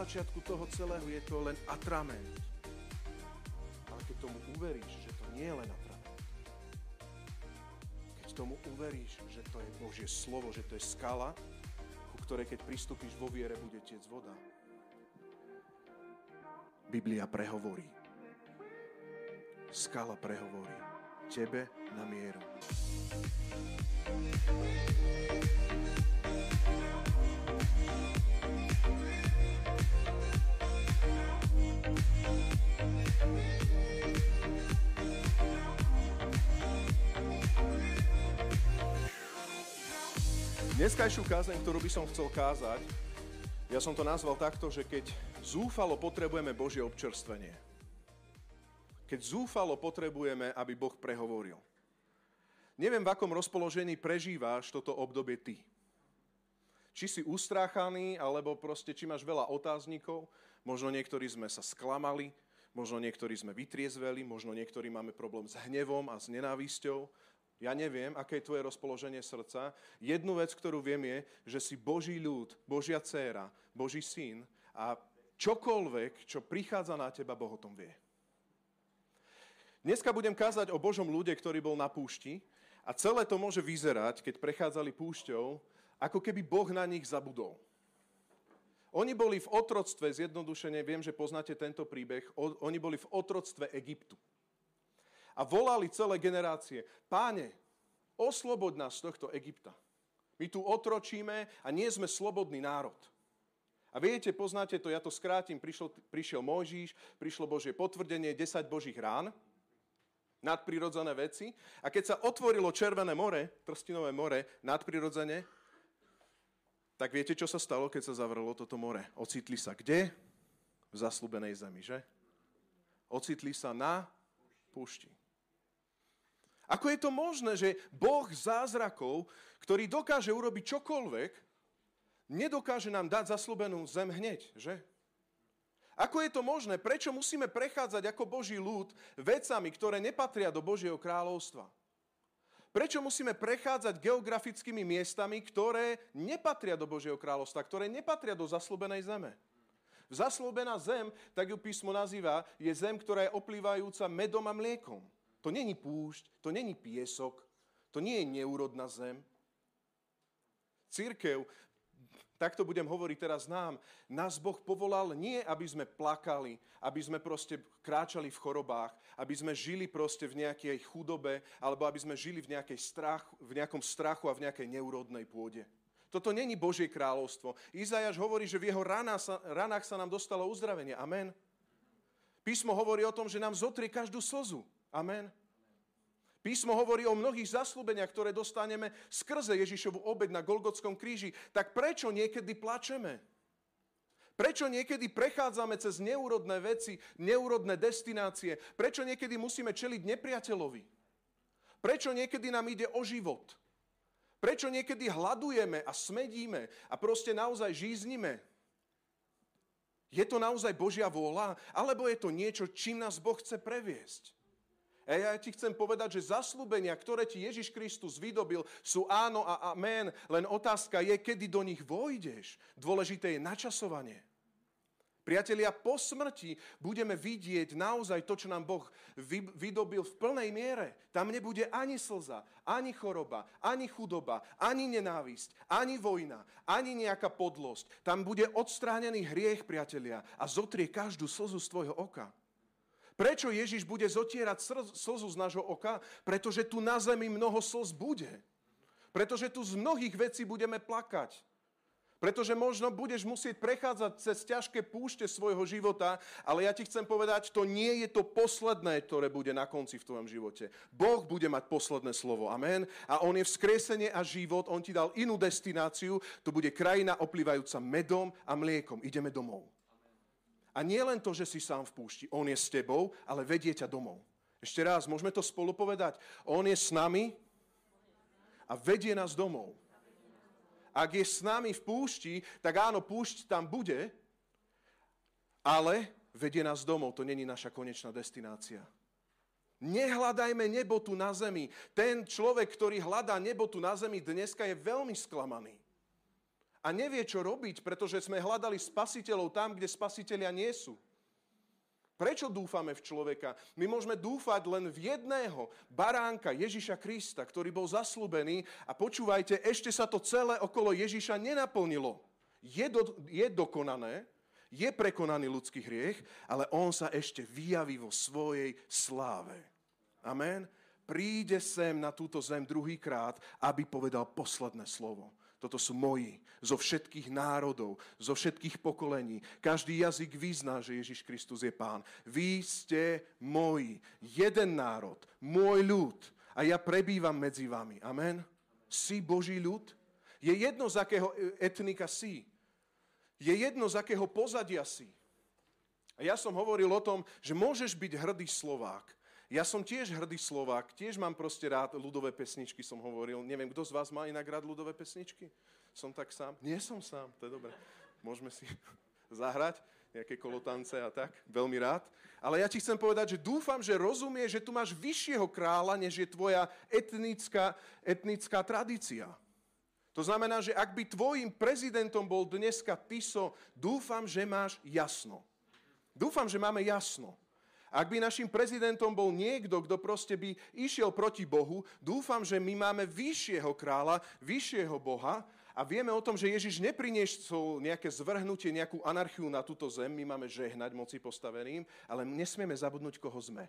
začiatku toho celého je to len atrament. Ale keď tomu uveríš, že to nie je len atrament, keď tomu uveríš, že to je Božie slovo, že to je skala, ku ktorej keď pristúpiš vo viere, bude tiec voda. Biblia prehovorí. Skala prehovorí. Tebe na mieru. Dneskajšiu kázeň, ktorú by som chcel kázať, ja som to nazval takto, že keď zúfalo potrebujeme Božie občerstvenie. Keď zúfalo potrebujeme, aby Boh prehovoril. Neviem, v akom rozpoložení prežíváš toto obdobie ty. Či si ustráchaný, alebo proste, či máš veľa otáznikov, možno niektorí sme sa sklamali, možno niektorí sme vytriezveli, možno niektorí máme problém s hnevom a s nenávisťou, ja neviem, aké je tvoje rozpoloženie srdca. Jednu vec, ktorú viem je, že si Boží ľud, Božia dcéra, Boží syn a čokoľvek, čo prichádza na teba, Boh o tom vie. Dneska budem kázať o Božom ľude, ktorý bol na púšti a celé to môže vyzerať, keď prechádzali púšťou, ako keby Boh na nich zabudol. Oni boli v otroctve, zjednodušene, viem, že poznáte tento príbeh, oni boli v otroctve Egyptu a volali celé generácie, páne, osloboď nás z tohto Egypta. My tu otročíme a nie sme slobodný národ. A viete, poznáte to, ja to skrátim, prišiel, prišiel Mojžíš, prišlo Božie potvrdenie, 10 Božích rán, nadprirodzené veci. A keď sa otvorilo Červené more, Trstinové more, nadprirodzene, tak viete, čo sa stalo, keď sa zavrelo toto more? Ocitli sa kde? V zaslúbenej zemi, že? Ocitli sa na púšti. Ako je to možné, že Boh zázrakov, ktorý dokáže urobiť čokoľvek, nedokáže nám dať zaslúbenú zem hneď, že? Ako je to možné? Prečo musíme prechádzať ako Boží ľud vecami, ktoré nepatria do Božieho kráľovstva? Prečo musíme prechádzať geografickými miestami, ktoré nepatria do Božieho kráľovstva, ktoré nepatria do zaslúbenej zeme? Zaslúbená zem, tak ju písmo nazýva, je zem, ktorá je oplývajúca medom a mliekom. To není púšť, to není piesok, to nie je neúrodná zem. Církev, takto budem hovoriť teraz nám, nás Boh povolal nie, aby sme plakali, aby sme proste kráčali v chorobách, aby sme žili proste v nejakej chudobe, alebo aby sme žili v, strach, v nejakom strachu a v nejakej neúrodnej pôde. Toto není Božie kráľovstvo. Izajaš hovorí, že v jeho ranách sa nám dostalo uzdravenie. Amen. Písmo hovorí o tom, že nám zotrie každú slzu. Amen. Písmo hovorí o mnohých zaslúbeniach, ktoré dostaneme skrze Ježišovu obed na Golgotskom kríži. Tak prečo niekedy plačeme? Prečo niekedy prechádzame cez neúrodné veci, neúrodné destinácie? Prečo niekedy musíme čeliť nepriateľovi? Prečo niekedy nám ide o život? Prečo niekedy hľadujeme a smedíme a proste naozaj žíznime? Je to naozaj Božia vôľa? Alebo je to niečo, čím nás Boh chce previesť? A ja ti chcem povedať, že zaslúbenia, ktoré ti Ježiš Kristus vydobil, sú áno a amen. Len otázka je, kedy do nich vojdeš. Dôležité je načasovanie. Priatelia, po smrti budeme vidieť naozaj to, čo nám Boh vydobil v plnej miere. Tam nebude ani slza, ani choroba, ani chudoba, ani nenávisť, ani vojna, ani nejaká podlosť. Tam bude odstránený hriech, priatelia, a zotrie každú slzu z tvojho oka. Prečo Ježiš bude zotierať slzu z nášho oka? Pretože tu na zemi mnoho slz bude. Pretože tu z mnohých vecí budeme plakať. Pretože možno budeš musieť prechádzať cez ťažké púšte svojho života, ale ja ti chcem povedať, to nie je to posledné, ktoré bude na konci v tvojom živote. Boh bude mať posledné slovo. Amen. A On je vzkriesenie a život, On ti dal inú destináciu, to bude krajina oplývajúca medom a mliekom. Ideme domov. A nie len to, že si sám v púšti, on je s tebou, ale vedie ťa domov. Ešte raz, môžeme to spolu povedať. On je s nami a vedie nás domov. Ak je s nami v púšti, tak áno, púšť tam bude, ale vedie nás domov. To není naša konečná destinácia. Nehľadajme nebo tu na zemi. Ten človek, ktorý hľadá nebo tu na zemi, dneska je veľmi sklamaný. A nevie, čo robiť, pretože sme hľadali spasiteľov tam, kde spasiteľia nie sú. Prečo dúfame v človeka? My môžeme dúfať len v jedného, baránka Ježiša Krista, ktorý bol zaslúbený a počúvajte, ešte sa to celé okolo Ježiša nenaplnilo. Je, do, je dokonané, je prekonaný ľudský hriech, ale on sa ešte vyjaví vo svojej sláve. Amen. Príde sem na túto zem druhýkrát, aby povedal posledné slovo. Toto sú moji, zo všetkých národov, zo všetkých pokolení. Každý jazyk vyzná, že Ježiš Kristus je pán. Vy ste moji, jeden národ, môj ľud a ja prebývam medzi vami. Amen. Si Boží ľud? Je jedno, z akého etnika si. Je jedno, z akého pozadia si. A ja som hovoril o tom, že môžeš byť hrdý Slovák, ja som tiež hrdý Slovák, tiež mám proste rád ľudové pesničky, som hovoril. Neviem, kto z vás má inak rád ľudové pesničky? Som tak sám? Nie som sám, to je dobré. Môžeme si zahrať nejaké kolotance a tak, veľmi rád. Ale ja ti chcem povedať, že dúfam, že rozumieš, že tu máš vyššieho kráľa, než je tvoja etnická, etnická tradícia. To znamená, že ak by tvojim prezidentom bol dneska Tiso, dúfam, že máš jasno. Dúfam, že máme jasno. Ak by našim prezidentom bol niekto, kto proste by išiel proti Bohu, dúfam, že my máme vyššieho kráľa, vyššieho Boha a vieme o tom, že Ježiš nepriniesol nejaké zvrhnutie, nejakú anarchiu na túto zem, my máme žehnať moci postaveným, ale nesmieme zabudnúť, koho sme.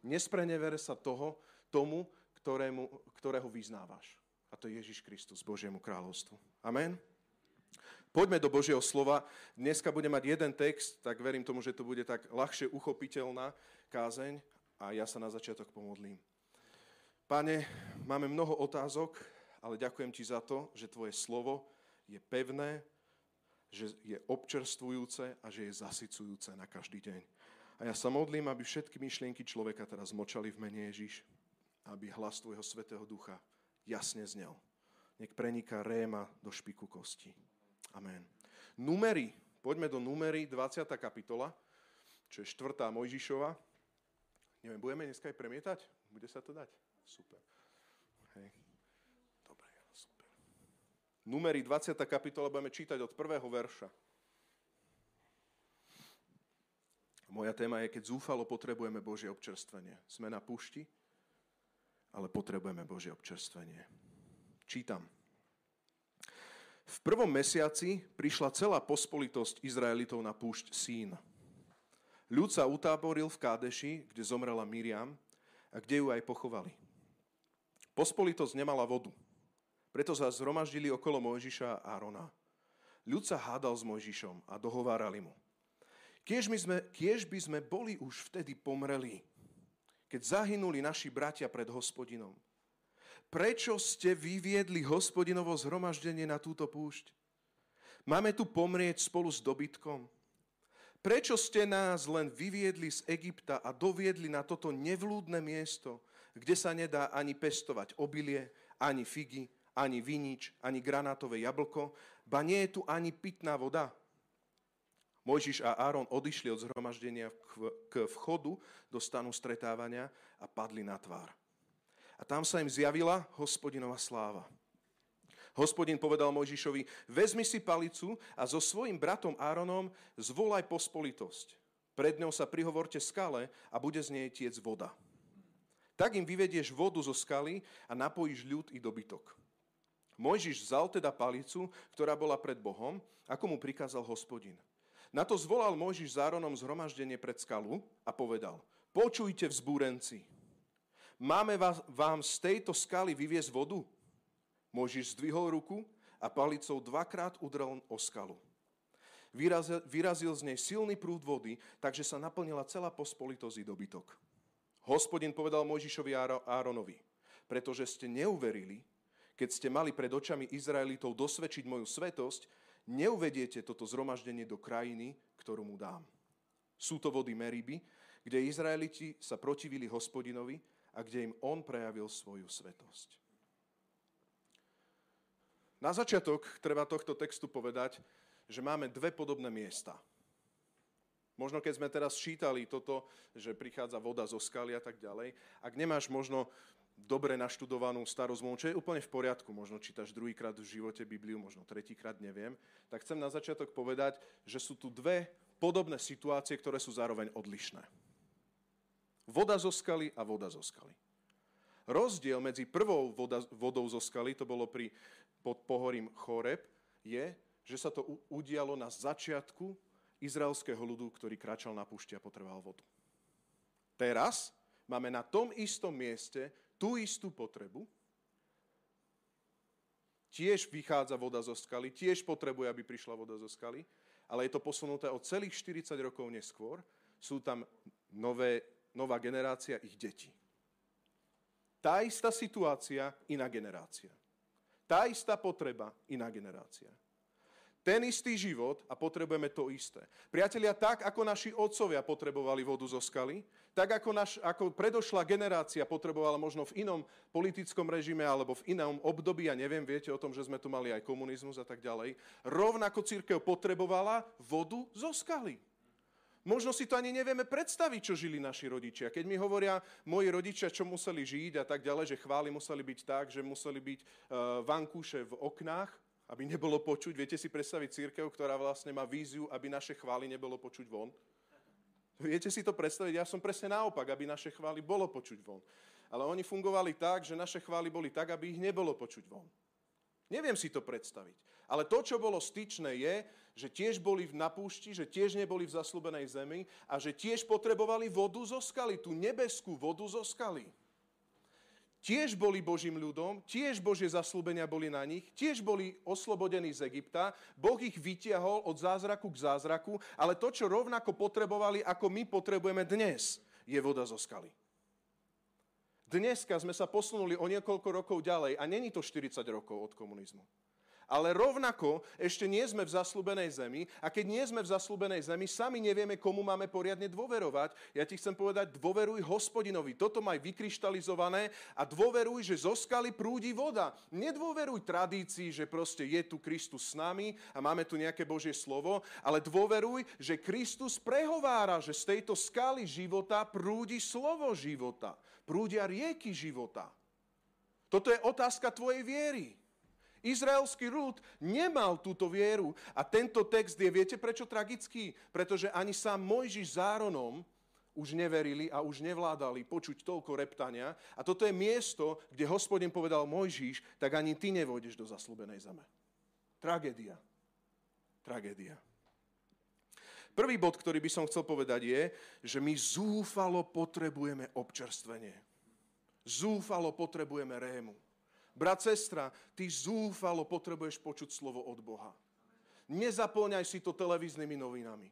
Nesprenever sa toho, tomu, ktorému, ktorého vyznávaš. A to je Ježiš Kristus, Božiemu kráľovstvu. Amen. Poďme do Božieho slova. Dneska budem mať jeden text, tak verím tomu, že to bude tak ľahšie uchopiteľná kázeň a ja sa na začiatok pomodlím. Pane, máme mnoho otázok, ale ďakujem Ti za to, že Tvoje slovo je pevné, že je občerstvujúce a že je zasycujúce na každý deň. A ja sa modlím, aby všetky myšlienky človeka teraz močali v mene Ježiš, aby hlas Tvojho Svetého Ducha jasne znel. Nech preniká réma do špiku kosti. Amen. Numery. Poďme do Numery, 20. kapitola, čo je 4. Mojžišova. Neviem, budeme dneska aj premietať? Bude sa to dať? Super. Hej. Dobre, super. Numery, 20. kapitola, budeme čítať od prvého verša. Moja téma je, keď zúfalo potrebujeme Božie občerstvenie. Sme na pušti, ale potrebujeme Božie občerstvenie. Čítam. V prvom mesiaci prišla celá pospolitosť Izraelitov na púšť Sín. Ľud sa utáboril v Kádeši, kde zomrela Miriam a kde ju aj pochovali. Pospolitosť nemala vodu, preto sa zhromaždili okolo Mojžiša a Árona. Ľud sa hádal s Mojžišom a dohovárali mu. Kiež by, sme, kiež by sme boli už vtedy pomreli, keď zahynuli naši bratia pred hospodinom – prečo ste vyviedli hospodinovo zhromaždenie na túto púšť? Máme tu pomrieť spolu s dobytkom? Prečo ste nás len vyviedli z Egypta a doviedli na toto nevlúdne miesto, kde sa nedá ani pestovať obilie, ani figy, ani vinič, ani granátové jablko, ba nie je tu ani pitná voda? Mojžiš a Áron odišli od zhromaždenia k vchodu do stanu stretávania a padli na tvár. A tam sa im zjavila hospodinová sláva. Hospodin povedal Mojžišovi, vezmi si palicu a so svojim bratom Áronom zvolaj pospolitosť. Pred ňou sa prihovorte skale a bude z nej tiec voda. Tak im vyvedieš vodu zo skaly a napojíš ľud i dobytok. Mojžiš vzal teda palicu, ktorá bola pred Bohom, ako mu prikázal hospodin. Na to zvolal Mojžiš s Áronom zhromaždenie pred skalu a povedal, počujte vzbúrenci, máme vám z tejto skaly vyviezť vodu? Možiš zdvihol ruku a palicou dvakrát udrel o skalu. Vyrazil, vyrazil z nej silný prúd vody, takže sa naplnila celá pospolitosť dobytok. Hospodin povedal Mojžišovi Áronovi, pretože ste neuverili, keď ste mali pred očami Izraelitov dosvedčiť moju svetosť, neuvediete toto zhromaždenie do krajiny, ktorú mu dám. Sú to vody Meriby, kde Izraeliti sa protivili hospodinovi a kde im on prejavil svoju svetosť. Na začiatok treba tohto textu povedať, že máme dve podobné miesta. Možno keď sme teraz čítali toto, že prichádza voda zo skaly a tak ďalej, ak nemáš možno dobre naštudovanú starú zmluvu, čo je úplne v poriadku, možno čítaš druhýkrát v živote Bibliu, možno tretíkrát, neviem, tak chcem na začiatok povedať, že sú tu dve podobné situácie, ktoré sú zároveň odlišné. Voda zo skaly a voda zo skaly. Rozdiel medzi prvou voda, vodou zo skaly, to bolo pri, pod pohorím Choreb, je, že sa to udialo na začiatku izraelského ľudu, ktorý kráčal na púšti a potreboval vodu. Teraz máme na tom istom mieste tú istú potrebu, tiež vychádza voda zo skaly, tiež potrebuje, aby prišla voda zo skaly, ale je to posunuté o celých 40 rokov neskôr. Sú tam nové, nová generácia ich detí. Tá istá situácia, iná generácia. Tá istá potreba, iná generácia ten istý život a potrebujeme to isté. Priatelia, tak ako naši otcovia potrebovali vodu zo skaly, tak ako, naš, ako predošlá generácia potrebovala možno v inom politickom režime alebo v inom období, ja neviem, viete o tom, že sme tu mali aj komunizmus a tak ďalej, rovnako církev potrebovala vodu zo skaly. Možno si to ani nevieme predstaviť, čo žili naši rodičia. Keď mi hovoria moji rodičia, čo museli žiť a tak ďalej, že chvály museli byť tak, že museli byť uh, vankúše v oknách, aby nebolo počuť. Viete si predstaviť církev, ktorá vlastne má víziu, aby naše chvály nebolo počuť von? Viete si to predstaviť? Ja som presne naopak, aby naše chvály bolo počuť von. Ale oni fungovali tak, že naše chvály boli tak, aby ich nebolo počuť von. Neviem si to predstaviť. Ale to, čo bolo styčné, je, že tiež boli na púšti, že tiež neboli v zaslúbenej zemi a že tiež potrebovali vodu zo skaly, tú nebeskú vodu zo skaly tiež boli Božím ľudom, tiež Božie zaslúbenia boli na nich, tiež boli oslobodení z Egypta, Boh ich vytiahol od zázraku k zázraku, ale to, čo rovnako potrebovali, ako my potrebujeme dnes, je voda zo skaly. Dneska sme sa posunuli o niekoľko rokov ďalej a není to 40 rokov od komunizmu. Ale rovnako ešte nie sme v zaslúbenej zemi a keď nie sme v zaslúbenej zemi, sami nevieme, komu máme poriadne dôverovať. Ja ti chcem povedať, dôveruj hospodinovi. Toto maj vykryštalizované a dôveruj, že zo skaly prúdi voda. Nedôveruj tradícii, že proste je tu Kristus s nami a máme tu nejaké Božie slovo, ale dôveruj, že Kristus prehovára, že z tejto skaly života prúdi slovo života. Prúdia rieky života. Toto je otázka tvojej viery. Izraelský ľud nemal túto vieru. A tento text je, viete prečo tragický? Pretože ani sám Mojžiš s Áronom už neverili a už nevládali počuť toľko reptania. A toto je miesto, kde hospodin povedal Mojžiš, tak ani ty nevojdeš do zaslúbenej zeme. Tragédia. Tragédia. Prvý bod, ktorý by som chcel povedať je, že my zúfalo potrebujeme občerstvenie. Zúfalo potrebujeme rému. Brat, sestra, ty zúfalo potrebuješ počuť slovo od Boha. Nezaplňaj si to televíznymi novinami.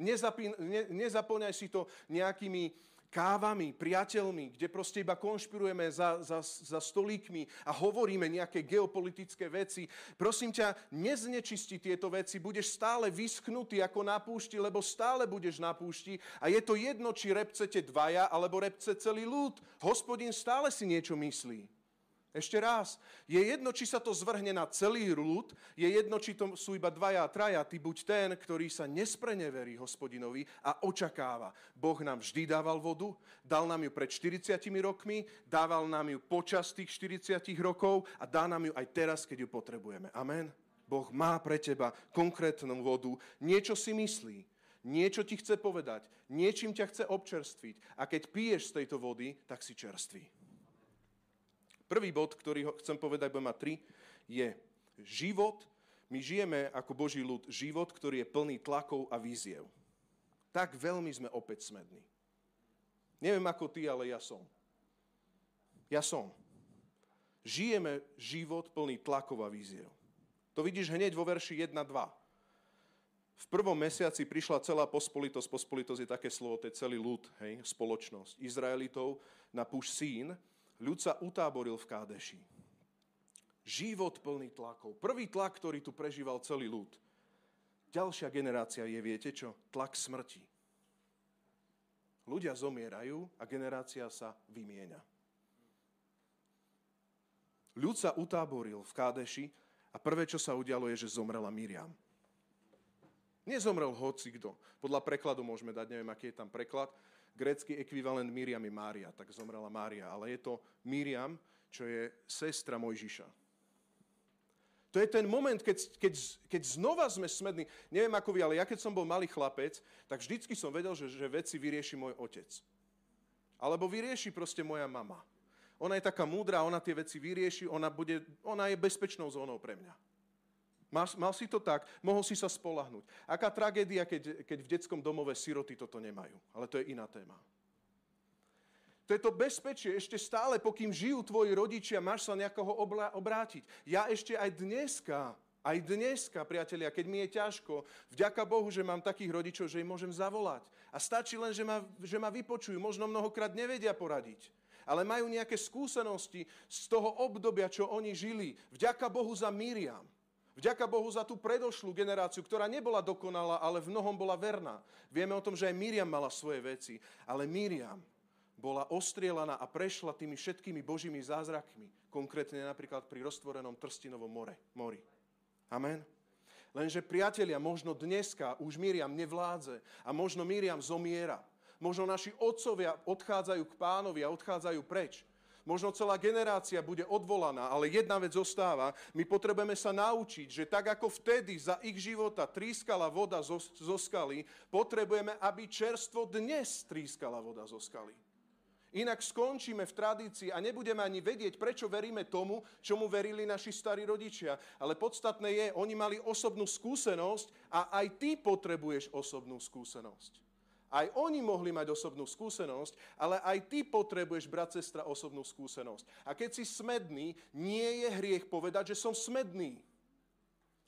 Nezapín, ne, nezaplňaj si to nejakými kávami, priateľmi, kde proste iba konšpirujeme za, za, za stolíkmi a hovoríme nejaké geopolitické veci. Prosím ťa, neznečisti tieto veci, budeš stále vyschnutý ako na púšti, lebo stále budeš na púšti a je to jedno, či repcete dvaja alebo repce celý ľud. Hospodin stále si niečo myslí. Ešte raz, je jedno, či sa to zvrhne na celý ľud, je jedno, či to sú iba dvaja traja, ty buď ten, ktorý sa nespreneverí hospodinovi a očakáva. Boh nám vždy dával vodu, dal nám ju pred 40 rokmi, dával nám ju počas tých 40 rokov a dá nám ju aj teraz, keď ju potrebujeme. Amen. Boh má pre teba konkrétnu vodu, niečo si myslí, niečo ti chce povedať, niečím ťa chce občerstviť a keď piješ z tejto vody, tak si čerstvý. Prvý bod, ktorý chcem povedať, budem mať tri, je život. My žijeme ako Boží ľud život, ktorý je plný tlakov a víziev. Tak veľmi sme opäť smední. Neviem ako ty, ale ja som. Ja som. Žijeme život plný tlakov a víziev. To vidíš hneď vo verši 1-2. V prvom mesiaci prišla celá pospolitosť. Pospolitosť je také slovo, to je celý ľud, hej, spoločnosť Izraelitov na púš sín ľud sa utáboril v Kádeši. Život plný tlakov. Prvý tlak, ktorý tu prežíval celý ľud. Ďalšia generácia je, viete čo? Tlak smrti. Ľudia zomierajú a generácia sa vymieňa. Ľud sa utáboril v Kádeši a prvé, čo sa udialo, je, že zomrela Miriam. Nezomrel hoci kto. Podľa prekladu môžeme dať, neviem, aký je tam preklad, Grécky ekvivalent Miriam je Mária, tak zomrela Mária, ale je to Miriam, čo je sestra Mojžiša. To je ten moment, keď, keď, keď znova sme smední. Neviem ako vy, ale ja keď som bol malý chlapec, tak vždycky som vedel, že, že veci vyrieši môj otec. Alebo vyrieši proste moja mama. Ona je taká múdra, ona tie veci vyrieši, ona, bude, ona je bezpečnou zónou pre mňa. Mal, mal si to tak, mohol si sa spolahnúť. Aká tragédia, keď, keď v detskom domove siroty toto nemajú. Ale to je iná téma. To je to bezpečie ešte stále, pokým žijú tvoji rodičia, máš sa nejakoho obrátiť. Ja ešte aj dneska, aj dneska, priatelia, keď mi je ťažko, vďaka Bohu, že mám takých rodičov, že im môžem zavolať. A stačí len, že ma, že ma vypočujú. Možno mnohokrát nevedia poradiť ale majú nejaké skúsenosti z toho obdobia, čo oni žili. Vďaka Bohu za Miriam. Vďaka Bohu za tú predošlú generáciu, ktorá nebola dokonalá, ale v mnohom bola verná. Vieme o tom, že aj Miriam mala svoje veci, ale Miriam bola ostrielaná a prešla tými všetkými božími zázrakmi, konkrétne napríklad pri roztvorenom Trstinovom more, mori. Amen. Lenže priatelia, možno dneska už Miriam nevládze a možno Miriam zomiera. Možno naši otcovia odchádzajú k pánovi a odchádzajú preč. Možno celá generácia bude odvolaná, ale jedna vec zostáva. My potrebujeme sa naučiť, že tak ako vtedy za ich života trískala voda zo, zo skaly, potrebujeme, aby čerstvo dnes trískala voda zo skaly. Inak skončíme v tradícii a nebudeme ani vedieť, prečo veríme tomu, čomu verili naši starí rodičia. Ale podstatné je, oni mali osobnú skúsenosť a aj ty potrebuješ osobnú skúsenosť. Aj oni mohli mať osobnú skúsenosť, ale aj ty potrebuješ, brat, sestra, osobnú skúsenosť. A keď si smedný, nie je hriech povedať, že som smedný.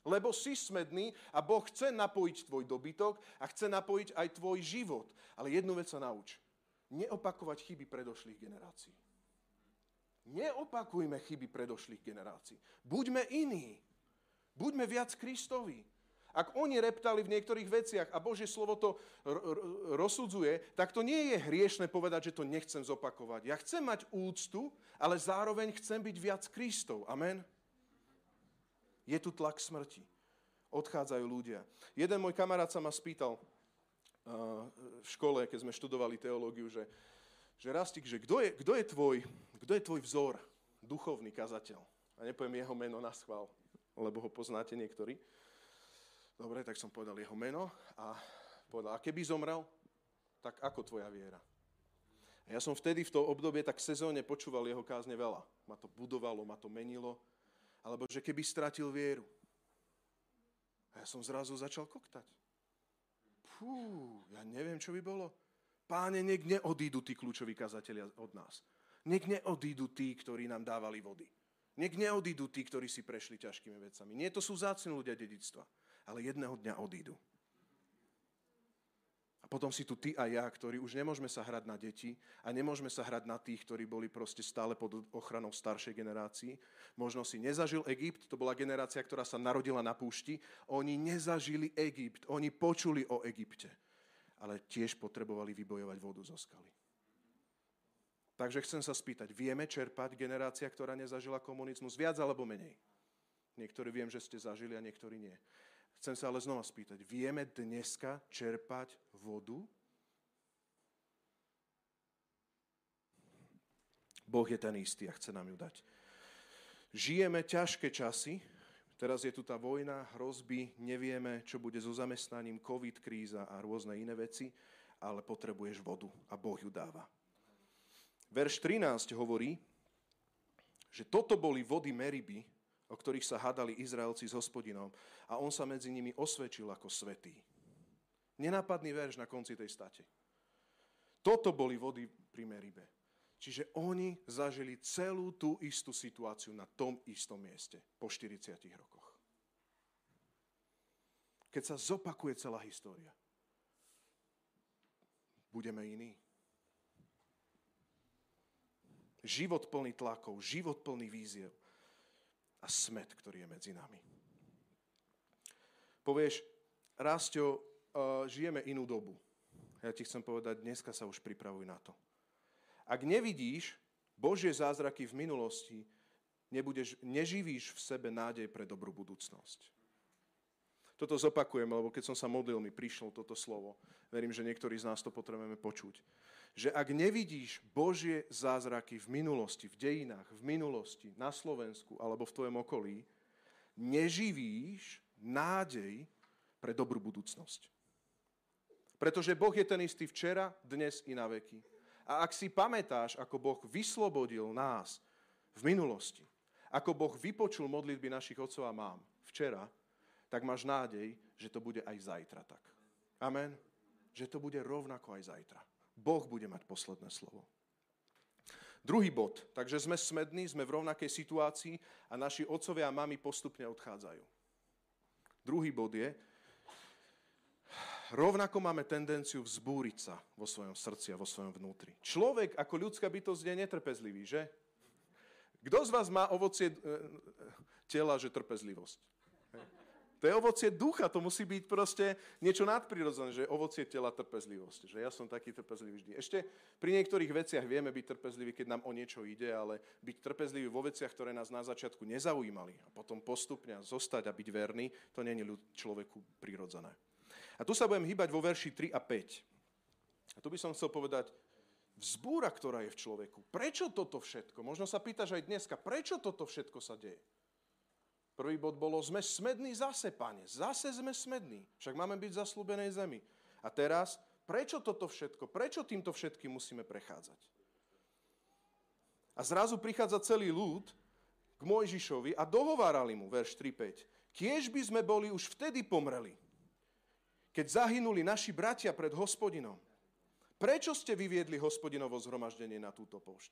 Lebo si smedný a Boh chce napojiť tvoj dobytok a chce napojiť aj tvoj život. Ale jednu vec sa nauč. Neopakovať chyby predošlých generácií. Neopakujme chyby predošlých generácií. Buďme iní. Buďme viac Kristovi. Ak oni reptali v niektorých veciach a Božie slovo to rozsudzuje, tak to nie je hriešne povedať, že to nechcem zopakovať. Ja chcem mať úctu, ale zároveň chcem byť viac Kristov. Amen? Je tu tlak smrti. Odchádzajú ľudia. Jeden môj kamarát sa ma spýtal uh, v škole, keď sme študovali teológiu, že, že Rastik, že kto je, kto, je tvoj, kto je tvoj vzor, duchovný kazateľ? A nepoviem jeho meno na schvál, lebo ho poznáte niektorí. Dobre, tak som povedal jeho meno a povedal, a keby zomrel, tak ako tvoja viera? A ja som vtedy v tom obdobie tak sezóne počúval jeho kázne veľa. Ma to budovalo, ma to menilo. Alebo že keby stratil vieru. A ja som zrazu začal koktať. Fú, ja neviem, čo by bolo. Páne, nech neodídu tí kľúčoví kazatelia od nás. Nech neodídu tí, ktorí nám dávali vody. Nech neodídu tí, ktorí si prešli ťažkými vecami. Nie, to sú zácni ľudia dedictva ale jedného dňa odídu. A potom si tu ty a ja, ktorí už nemôžeme sa hrať na deti a nemôžeme sa hrať na tých, ktorí boli proste stále pod ochranou staršej generácii. Možno si nezažil Egypt, to bola generácia, ktorá sa narodila na púšti. Oni nezažili Egypt, oni počuli o Egypte, ale tiež potrebovali vybojovať vodu zo skaly. Takže chcem sa spýtať, vieme čerpať generácia, ktorá nezažila komunizmus viac alebo menej? Niektorí viem, že ste zažili a niektorí nie. Chcem sa ale znova spýtať, vieme dneska čerpať vodu? Boh je ten istý a chce nám ju dať. Žijeme ťažké časy, teraz je tu tá vojna, hrozby, nevieme, čo bude so zamestnaním, covid, kríza a rôzne iné veci, ale potrebuješ vodu a Boh ju dáva. Verš 13 hovorí, že toto boli vody Meriby, o ktorých sa hadali Izraelci s hospodinom a on sa medzi nimi osvedčil ako svetý. Nenápadný verš na konci tej state. Toto boli vody pri Meribe. Čiže oni zažili celú tú istú situáciu na tom istom mieste po 40 rokoch. Keď sa zopakuje celá história, budeme iní. Život plný tlakov, život plný víziev a smet, ktorý je medzi nami. Povieš, Rásťo, žijeme inú dobu. Ja ti chcem povedať, dneska sa už pripravuj na to. Ak nevidíš Božie zázraky v minulosti, nebudeš, neživíš v sebe nádej pre dobrú budúcnosť. Toto zopakujem, lebo keď som sa modlil, mi prišlo toto slovo. Verím, že niektorí z nás to potrebujeme počuť. Že ak nevidíš Božie zázraky v minulosti, v dejinách, v minulosti, na Slovensku alebo v tvojom okolí, neživíš nádej pre dobrú budúcnosť. Pretože Boh je ten istý včera, dnes i na veky. A ak si pamätáš, ako Boh vyslobodil nás v minulosti, ako Boh vypočul modlitby našich otcov a mám včera, tak máš nádej, že to bude aj zajtra tak. Amen. Že to bude rovnako aj zajtra. Boh bude mať posledné slovo. Druhý bod. Takže sme smední, sme v rovnakej situácii a naši otcovia a mami postupne odchádzajú. Druhý bod je, rovnako máme tendenciu vzbúriť sa vo svojom srdci a vo svojom vnútri. Človek ako ľudská bytosť je netrpezlivý, že? Kto z vás má ovocie e, tela, že trpezlivosť? To je ovocie ducha, to musí byť proste niečo nadprirodzené, že ovocie tela trpezlivosť. Že ja som taký trpezlivý vždy. Ešte pri niektorých veciach vieme byť trpezliví, keď nám o niečo ide, ale byť trpezlivý vo veciach, ktoré nás na začiatku nezaujímali a potom postupne zostať a byť verný, to je človeku prirodzené. A tu sa budem hýbať vo verši 3 a 5. A tu by som chcel povedať, vzbúra, ktorá je v človeku. Prečo toto všetko? Možno sa pýtaš aj dneska, prečo toto všetko sa deje? Prvý bod bolo, sme smední zase, pane. Zase sme smední. Však máme byť v zaslúbenej zemi. A teraz, prečo toto všetko? Prečo týmto všetkým musíme prechádzať? A zrazu prichádza celý ľud k Mojžišovi a dohovárali mu, verš 3.5. Kiež by sme boli už vtedy pomreli, keď zahynuli naši bratia pred hospodinom. Prečo ste vyviedli hospodinovo zhromaždenie na túto pošť?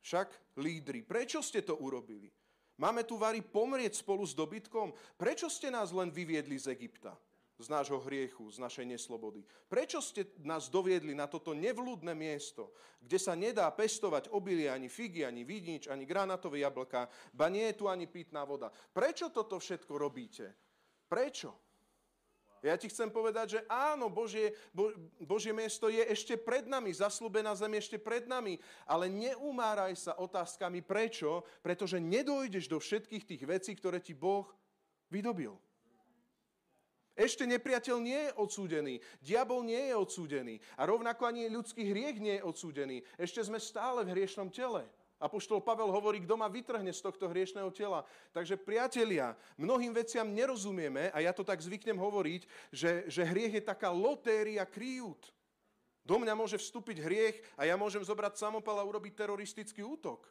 Však lídri, prečo ste to urobili? Máme tu vari pomrieť spolu s dobytkom? Prečo ste nás len vyviedli z Egypta? Z nášho hriechu, z našej neslobody. Prečo ste nás doviedli na toto nevlúdne miesto, kde sa nedá pestovať obilie, ani figy, ani vidnič, ani granatové jablka, ba nie je tu ani pitná voda. Prečo toto všetko robíte? Prečo? Ja ti chcem povedať, že áno, Božie, Bo, Božie miesto je ešte pred nami, zaslúbená zem ešte pred nami, ale neumáraj sa otázkami prečo, pretože nedojdeš do všetkých tých vecí, ktoré ti Boh vydobil. Ešte nepriateľ nie je odsúdený, diabol nie je odsúdený a rovnako ani ľudský hriech nie je odsúdený. Ešte sme stále v hriešnom tele. Apoštol Pavel hovorí, kto ma vytrhne z tohto hriešného tela. Takže priatelia, mnohým veciam nerozumieme a ja to tak zvyknem hovoriť, že, že hriech je taká lotéria kryjút. Do mňa môže vstúpiť hriech a ja môžem zobrať samopal a urobiť teroristický útok.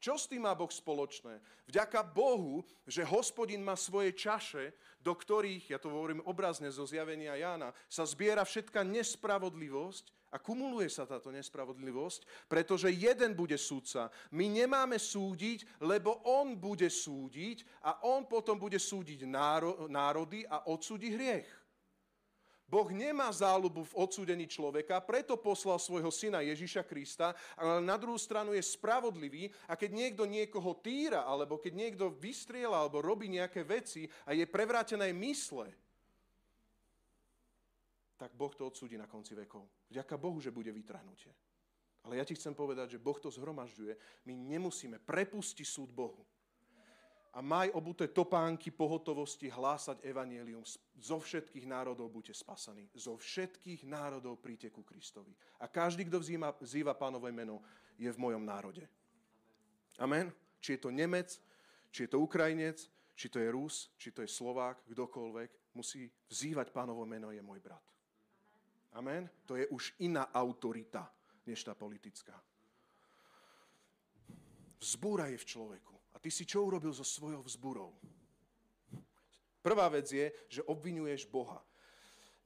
Čo s tým má Boh spoločné? Vďaka Bohu, že hospodin má svoje čaše, do ktorých, ja to hovorím obrazne zo zjavenia Jána, sa zbiera všetka nespravodlivosť a kumuluje sa táto nespravodlivosť, pretože jeden bude súdca. My nemáme súdiť, lebo on bude súdiť a on potom bude súdiť národy a odsúdi hriech. Boh nemá záľubu v odsúdení človeka, preto poslal svojho syna Ježiša Krista, ale na druhú stranu je spravodlivý a keď niekto niekoho týra, alebo keď niekto vystriela, alebo robí nejaké veci a je prevrátené mysle, tak Boh to odsúdi na konci vekov. Vďaka Bohu, že bude vytrhnutie. Ale ja ti chcem povedať, že Boh to zhromažďuje. My nemusíme prepustiť súd Bohu. A maj obuté topánky pohotovosti hlásať evanielium. Zo všetkých národov buďte spasaní. Zo všetkých národov príďte ku Kristovi. A každý, kto vzýva, vzýva pánové meno, je v mojom národe. Amen? Či je to Nemec, či je to Ukrajinec, či to je Rus, či to je Slovák, kdokoľvek, musí vzývať pánovo meno, je môj brat. Amen? To je už iná autorita, než tá politická. Vzbúra je v človeku. Ty si čo urobil so svojou vzbúrou? Prvá vec je, že obvinuješ Boha.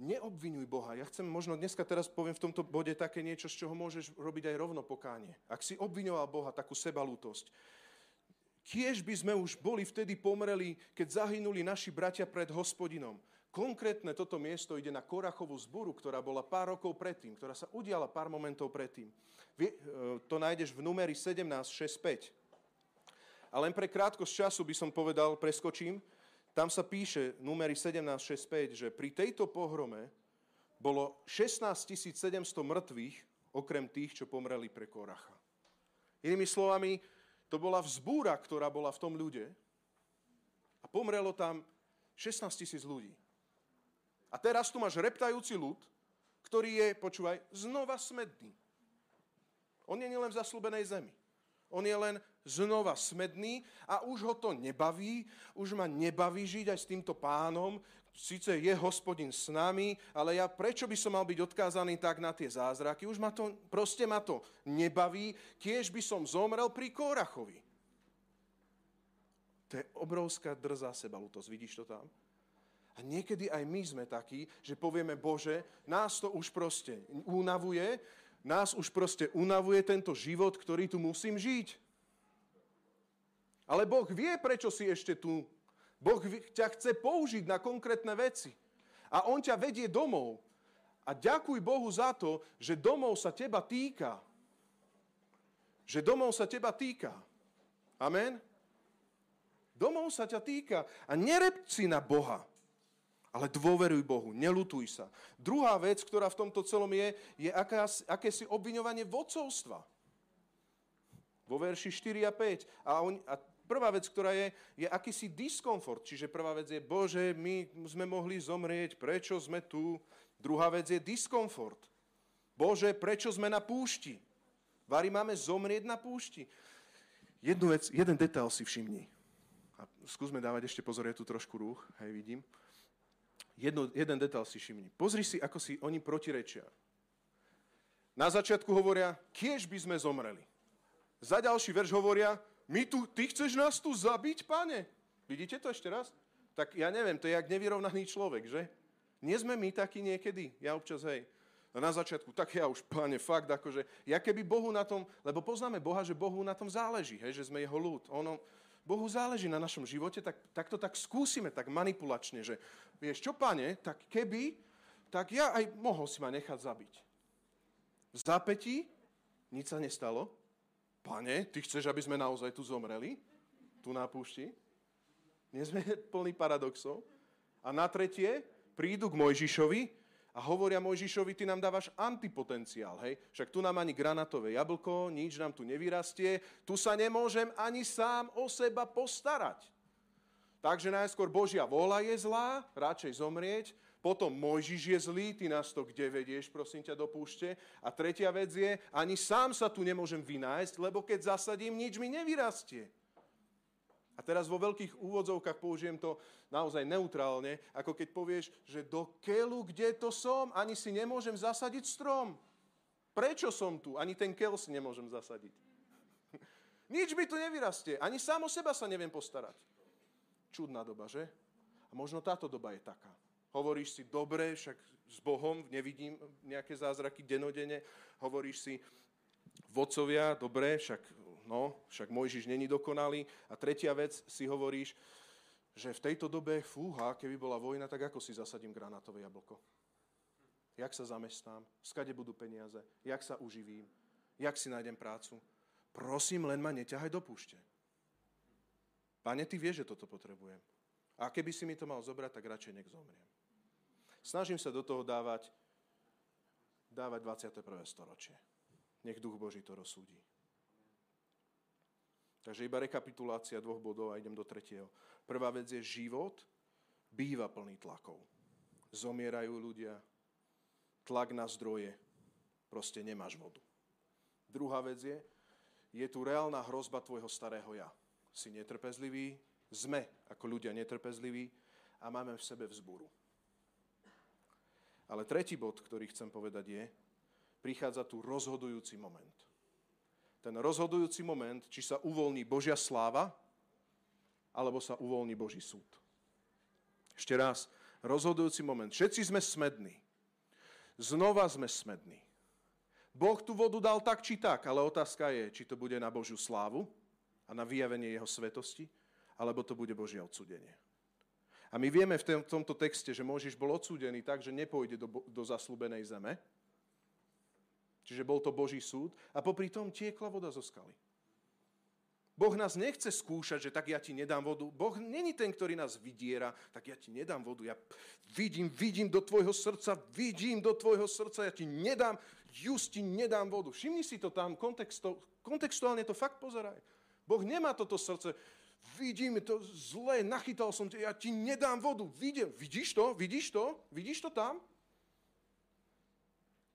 Neobvinuj Boha. Ja chcem možno dneska teraz poviem v tomto bode také niečo, z čoho môžeš robiť aj rovno pokánie. Ak si obviňoval Boha, takú sebalútosť, kiež by sme už boli vtedy pomreli, keď zahynuli naši bratia pred hospodinom. Konkrétne toto miesto ide na Korachovú zboru, ktorá bola pár rokov predtým, ktorá sa udiala pár momentov predtým. E, to nájdeš v numeri 1765. A len pre krátkosť času by som povedal, preskočím, tam sa píše numeri 1765, že pri tejto pohrome bolo 16 700 mŕtvych, okrem tých, čo pomreli pre Koracha. Inými slovami, to bola vzbúra, ktorá bola v tom ľude a pomrelo tam 16 tisíc ľudí. A teraz tu máš reptajúci ľud, ktorý je, počúvaj, znova smedný. On je len v zaslúbenej zemi. On je len znova smedný a už ho to nebaví, už ma nebaví žiť aj s týmto pánom, síce je hospodin s nami, ale ja prečo by som mal byť odkázaný tak na tie zázraky? Už ma to, proste ma to nebaví, tiež by som zomrel pri Kórachovi. To je obrovská drzá sebalutosť, vidíš to tam? A niekedy aj my sme takí, že povieme, Bože, nás to už proste unavuje, nás už proste unavuje tento život, ktorý tu musím žiť. Ale Boh vie, prečo si ešte tu. Boh ťa chce použiť na konkrétne veci. A On ťa vedie domov. A ďakuj Bohu za to, že domov sa teba týka. Že domov sa teba týka. Amen? Domov sa ťa týka. A nerepci na Boha. Ale dôveruj Bohu, nelutuj sa. Druhá vec, ktorá v tomto celom je, je aké akési obviňovanie vodcovstva. Vo verši 4 a 5. A, on, a prvá vec, ktorá je, je akýsi diskomfort. Čiže prvá vec je, Bože, my sme mohli zomrieť, prečo sme tu? Druhá vec je diskomfort. Bože, prečo sme na púšti? Vary máme zomrieť na púšti. Jednu vec, jeden detail si všimni. A skúsme dávať ešte pozor, je tu trošku rúch, hej, vidím. Jedno, jeden detail si všimni. Pozri si, ako si oni protirečia. Na začiatku hovoria, kiež by sme zomreli. Za ďalší verš hovoria, my tu, ty chceš nás tu zabiť, pane? Vidíte to ešte raz? Tak ja neviem, to je jak nevyrovnaný človek, že? Nie sme my takí niekedy? Ja občas, hej, na začiatku, tak ja už, páne, fakt, akože, ja keby Bohu na tom, lebo poznáme Boha, že Bohu na tom záleží, hej, že sme jeho ľud. Ono, Bohu záleží na našom živote, tak, tak to tak skúsime, tak manipulačne, že vieš čo, pane, tak keby, tak ja aj mohol si ma nechať zabiť. V zápetí nič sa nestalo. Pane, ty chceš, aby sme naozaj tu zomreli? Tu na púšti? Nie sme plní paradoxov. A na tretie, prídu k Mojžišovi a hovoria Mojžišovi, ty nám dávaš antipotenciál, hej? Však tu nám ani granatové jablko, nič nám tu nevyrastie, tu sa nemôžem ani sám o seba postarať. Takže najskôr Božia vola je zlá, radšej zomrieť, potom Mojžiš je zlý, ty nás to kde vedieš, prosím ťa, do púšte. A tretia vec je, ani sám sa tu nemôžem vynájsť, lebo keď zasadím, nič mi nevyrastie. A teraz vo veľkých úvodzovkách použijem to naozaj neutrálne, ako keď povieš, že do keľu, kde to som, ani si nemôžem zasadiť strom. Prečo som tu? Ani ten keľ si nemôžem zasadiť. Nič mi tu nevyrastie. Ani sám o seba sa neviem postarať. Čudná doba, že? A možno táto doba je taká. Hovoríš si, dobre, však s Bohom nevidím nejaké zázraky denodene. Hovoríš si, vodcovia, dobre, však no, však Mojžiš není dokonalý. A tretia vec si hovoríš, že v tejto dobe, fúha, keby bola vojna, tak ako si zasadím granátové jablko? Jak sa zamestnám? Skade budú peniaze? Jak sa uživím? Jak si nájdem prácu? Prosím, len ma neťahaj do púšte. Pane, ty vieš, že toto potrebujem. A keby si mi to mal zobrať, tak radšej nech zomriem. Snažím sa do toho dávať, dávať 21. storočie. Nech Duch Boží to rozsúdi. Takže iba rekapitulácia dvoch bodov a idem do tretieho. Prvá vec je život býva plný tlakov. Zomierajú ľudia, tlak na zdroje, proste nemáš vodu. Druhá vec je, je tu reálna hrozba tvojho starého ja. Si netrpezlivý, sme ako ľudia netrpezliví a máme v sebe vzburu. Ale tretí bod, ktorý chcem povedať je, prichádza tu rozhodujúci moment ten rozhodujúci moment, či sa uvoľní Božia sláva, alebo sa uvoľní Boží súd. Ešte raz, rozhodujúci moment. Všetci sme smední. Znova sme smední. Boh tú vodu dal tak či tak, ale otázka je, či to bude na Božiu slávu a na vyjavenie jeho svetosti, alebo to bude Božie odsudenie. A my vieme v tomto texte, že Možiš bol odsúdený tak, že nepôjde do, do zaslúbenej zeme, Čiže bol to Boží súd a popri tom tiekla voda zo skaly. Boh nás nechce skúšať, že tak ja ti nedám vodu. Boh není ten, ktorý nás vydiera, tak ja ti nedám vodu. Ja vidím, vidím do tvojho srdca, vidím do tvojho srdca, ja ti nedám, just ti nedám vodu. Všimni si to tam, kontexto, kontextuálne to fakt pozeraj. Boh nemá toto srdce, vidím to zlé, nachytal som ťa, ja ti nedám vodu. Vidím, vidíš to? Vidíš to? Vidíš to tam?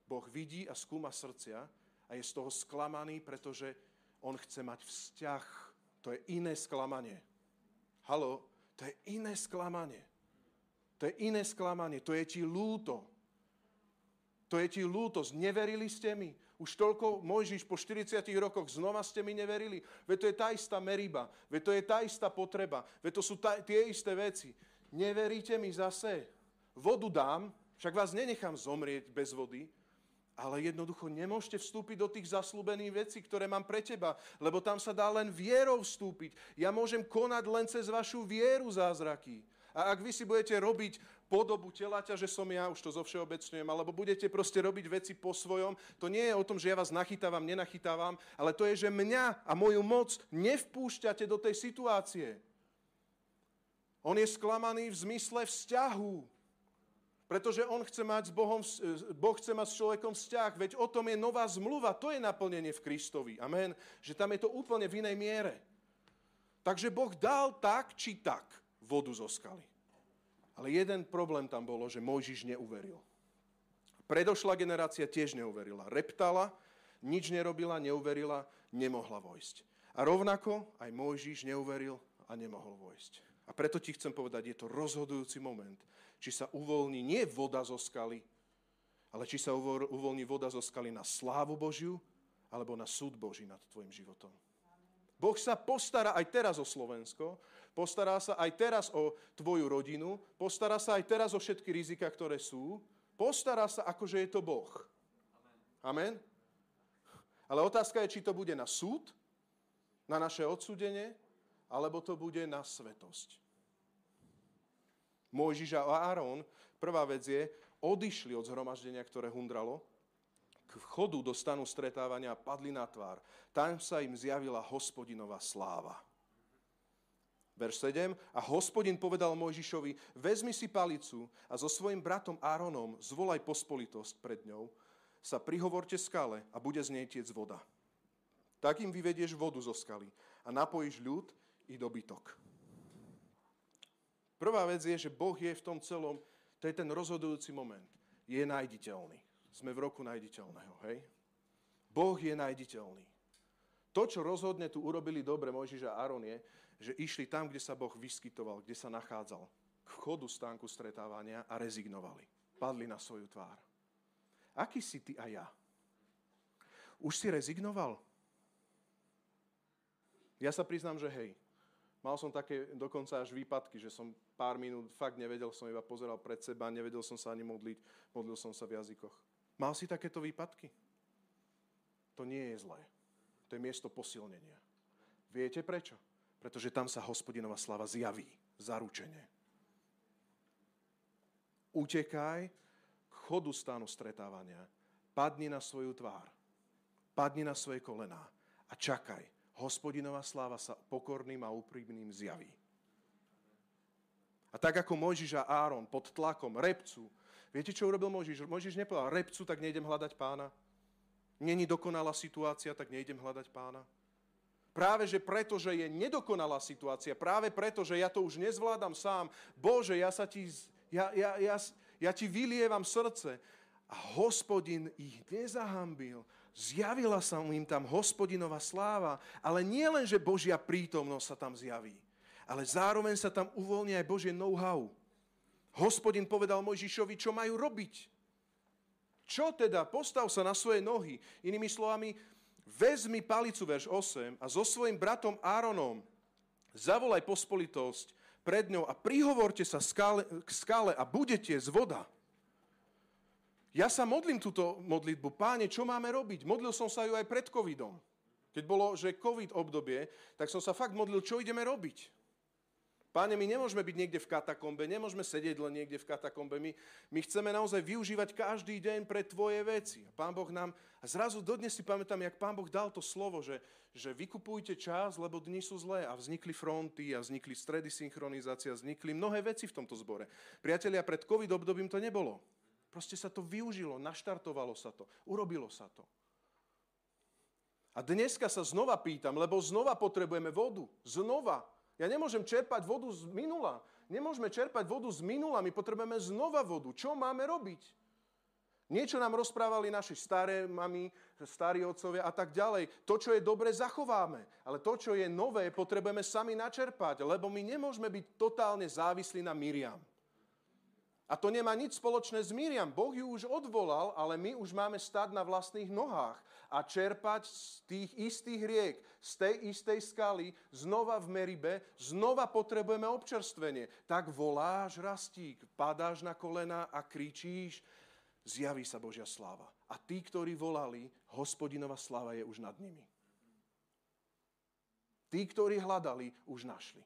Boh vidí a skúma srdcia a je z toho sklamaný, pretože on chce mať vzťah. To je iné sklamanie. Halo, to je iné sklamanie. To je iné sklamanie. To je ti lúto. To je ti lúto. Neverili ste mi. Už toľko, Mojžiš, po 40 rokoch znova ste mi neverili. Veď to je tá istá meriba. Veď to je tá istá potreba. Veď to sú tá, tie isté veci. Neveríte mi zase. Vodu dám, však vás nenechám zomrieť bez vody, ale jednoducho nemôžete vstúpiť do tých zaslúbených vecí, ktoré mám pre teba, lebo tam sa dá len vierou vstúpiť. Ja môžem konať len cez vašu vieru zázraky. A ak vy si budete robiť podobu telaťa, že som ja, už to zo všeobecňujem, alebo budete proste robiť veci po svojom, to nie je o tom, že ja vás nachytávam, nenachytávam, ale to je, že mňa a moju moc nevpúšťate do tej situácie. On je sklamaný v zmysle vzťahu. Pretože on chce mať s Bohom, Boh chce mať s človekom vzťah. Veď o tom je nová zmluva. To je naplnenie v Kristovi. Amen. Že tam je to úplne v inej miere. Takže Boh dal tak či tak vodu zo skaly. Ale jeden problém tam bolo, že Mojžiš neuveril. Predošla generácia tiež neuverila. Reptala, nič nerobila, neuverila, nemohla vojsť. A rovnako aj Mojžiš neuveril a nemohol vojsť. A preto ti chcem povedať, je to rozhodujúci moment, či sa uvoľní nie voda zo skaly, ale či sa uvoľní voda zo skaly na slávu Božiu, alebo na súd Boží nad tvojim životom. Boh sa postará aj teraz o Slovensko, postará sa aj teraz o tvoju rodinu, postará sa aj teraz o všetky rizika, ktoré sú, postará sa, akože je to Boh. Amen? Ale otázka je, či to bude na súd, na naše odsúdenie, alebo to bude na svetosť. Mojžiš a Áron, prvá vec je, odišli od zhromaždenia, ktoré hundralo, k vchodu do stanu stretávania padli na tvár. Tam sa im zjavila hospodinová sláva. Verš 7. A hospodin povedal Mojžišovi, vezmi si palicu a so svojim bratom Áronom zvolaj pospolitosť pred ňou, sa prihovorte skale a bude z nej tiec voda. Tak im vyvedieš vodu zo skaly a napojíš ľud i dobytok. Prvá vec je, že Boh je v tom celom, to je ten rozhodujúci moment. Je najditeľný. Sme v roku najditeľného, hej? Boh je najditeľný. To, čo rozhodne tu urobili dobre Mojžiš a Áron je, že išli tam, kde sa Boh vyskytoval, kde sa nachádzal. K chodu stánku stretávania a rezignovali. Padli na svoju tvár. Aký si ty a ja? Už si rezignoval? Ja sa priznám, že hej. Mal som také dokonca až výpadky, že som pár minút fakt nevedel, som iba pozeral pred seba, nevedel som sa ani modliť, modlil som sa v jazykoch. Mal si takéto výpadky? To nie je zlé. To je miesto posilnenia. Viete prečo? Pretože tam sa hospodinová slava zjaví. Zaručenie. Utekaj k chodu stánu stretávania. Padni na svoju tvár. Padni na svoje kolená a čakaj. Hospodinová sláva sa pokorným a úprimným zjaví. A tak ako Mojžiš a Áron pod tlakom repcu Viete, čo urobil Mojžiš? Mojžiš nepovedal, repcu, tak nejdem hľadať pána. Není dokonalá situácia, tak nejdem hľadať pána. Práve že preto, že je nedokonalá situácia, práve preto, že ja to už nezvládam sám, Bože, ja, sa ti, ja, ja, ja, ja ti vylievam srdce. A hospodin ich nezahambil. Zjavila sa im tam hospodinová sláva. Ale nie len, že Božia prítomnosť sa tam zjaví, ale zároveň sa tam uvoľní aj Božie know-how. Hospodin povedal Mojžišovi, čo majú robiť. Čo teda? Postav sa na svoje nohy. Inými slovami, vezmi palicu, verš 8, a so svojim bratom Áronom zavolaj pospolitosť pred ňou a prihovorte sa k skále a budete z voda. Ja sa modlím túto modlitbu. Páne, čo máme robiť? Modlil som sa ju aj pred covidom. Keď bolo, že covid obdobie, tak som sa fakt modlil, čo ideme robiť. Páne, my nemôžeme byť niekde v katakombe, nemôžeme sedieť len niekde v katakombe. My, my chceme naozaj využívať každý deň pre Tvoje veci. A Pán Boh nám, a zrazu dodnes si pamätám, jak Pán Boh dal to slovo, že, že vykupujte čas, lebo dni sú zlé. A vznikli fronty, a vznikli stredy synchronizácia, vznikli mnohé veci v tomto zbore. Priatelia, pred COVID obdobím to nebolo. Proste sa to využilo, naštartovalo sa to, urobilo sa to. A dneska sa znova pýtam, lebo znova potrebujeme vodu. Znova. Ja nemôžem čerpať vodu z minula. Nemôžeme čerpať vodu z minula, my potrebujeme znova vodu. Čo máme robiť? Niečo nám rozprávali naši staré mami, starí otcovia a tak ďalej. To, čo je dobre, zachováme. Ale to, čo je nové, potrebujeme sami načerpať, lebo my nemôžeme byť totálne závislí na Miriam. A to nemá nič spoločné s Miriam. Boh ju už odvolal, ale my už máme stať na vlastných nohách a čerpať z tých istých riek, z tej istej skaly, znova v Meribe, znova potrebujeme občerstvenie. Tak voláš, rastík, padáš na kolena a kričíš, zjaví sa Božia sláva. A tí, ktorí volali, hospodinová sláva je už nad nimi. Tí, ktorí hľadali, už našli.